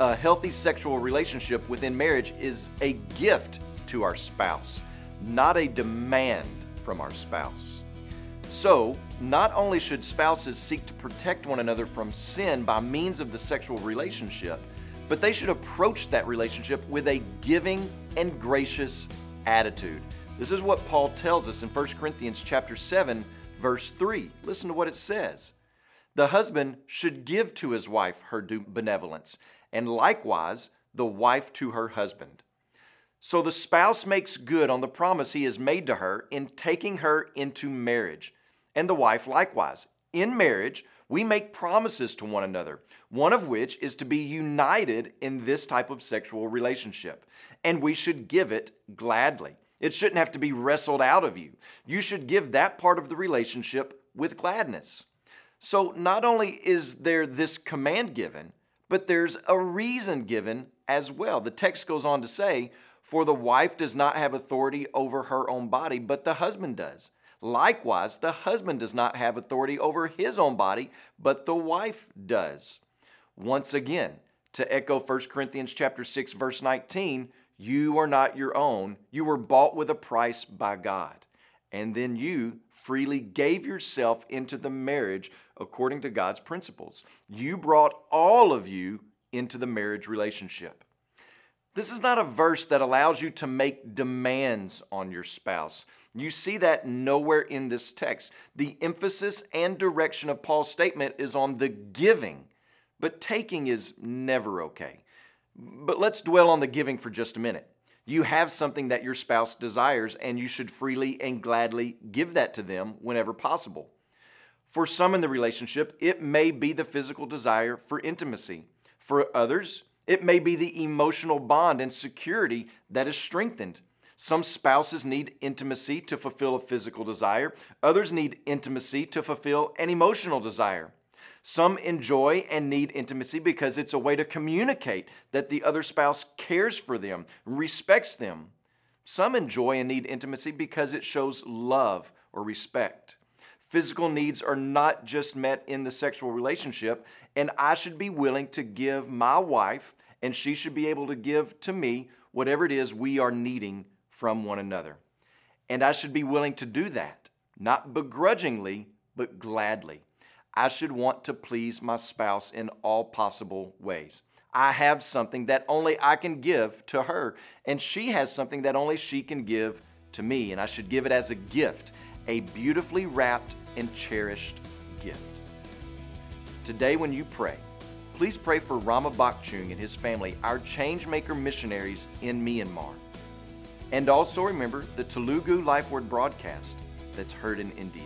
a healthy sexual relationship within marriage is a gift to our spouse, not a demand from our spouse. So, not only should spouses seek to protect one another from sin by means of the sexual relationship, but they should approach that relationship with a giving and gracious attitude. This is what Paul tells us in 1 Corinthians chapter 7 verse 3. Listen to what it says. The husband should give to his wife her due benevolence, and likewise the wife to her husband. So the spouse makes good on the promise he has made to her in taking her into marriage, and the wife likewise. In marriage, we make promises to one another, one of which is to be united in this type of sexual relationship, and we should give it gladly. It shouldn't have to be wrestled out of you. You should give that part of the relationship with gladness. So, not only is there this command given, but there's a reason given as well. The text goes on to say, For the wife does not have authority over her own body, but the husband does. Likewise, the husband does not have authority over his own body, but the wife does. Once again, to echo 1 Corinthians chapter 6 verse 19, you are not your own. You were bought with a price by God. And then you freely gave yourself into the marriage according to God's principles. You brought all of you into the marriage relationship. This is not a verse that allows you to make demands on your spouse. You see that nowhere in this text. The emphasis and direction of Paul's statement is on the giving, but taking is never okay. But let's dwell on the giving for just a minute. You have something that your spouse desires, and you should freely and gladly give that to them whenever possible. For some in the relationship, it may be the physical desire for intimacy. For others, it may be the emotional bond and security that is strengthened. Some spouses need intimacy to fulfill a physical desire, others need intimacy to fulfill an emotional desire. Some enjoy and need intimacy because it's a way to communicate that the other spouse cares for them, respects them. Some enjoy and need intimacy because it shows love or respect. Physical needs are not just met in the sexual relationship, and I should be willing to give my wife, and she should be able to give to me whatever it is we are needing from one another. And I should be willing to do that, not begrudgingly, but gladly. I should want to please my spouse in all possible ways. I have something that only I can give to her, and she has something that only she can give to me, and I should give it as a gift, a beautifully wrapped and cherished gift. Today, when you pray, please pray for Rama Bakchung and his family, our changemaker missionaries in Myanmar. And also remember the Telugu Life Word broadcast that's heard in India.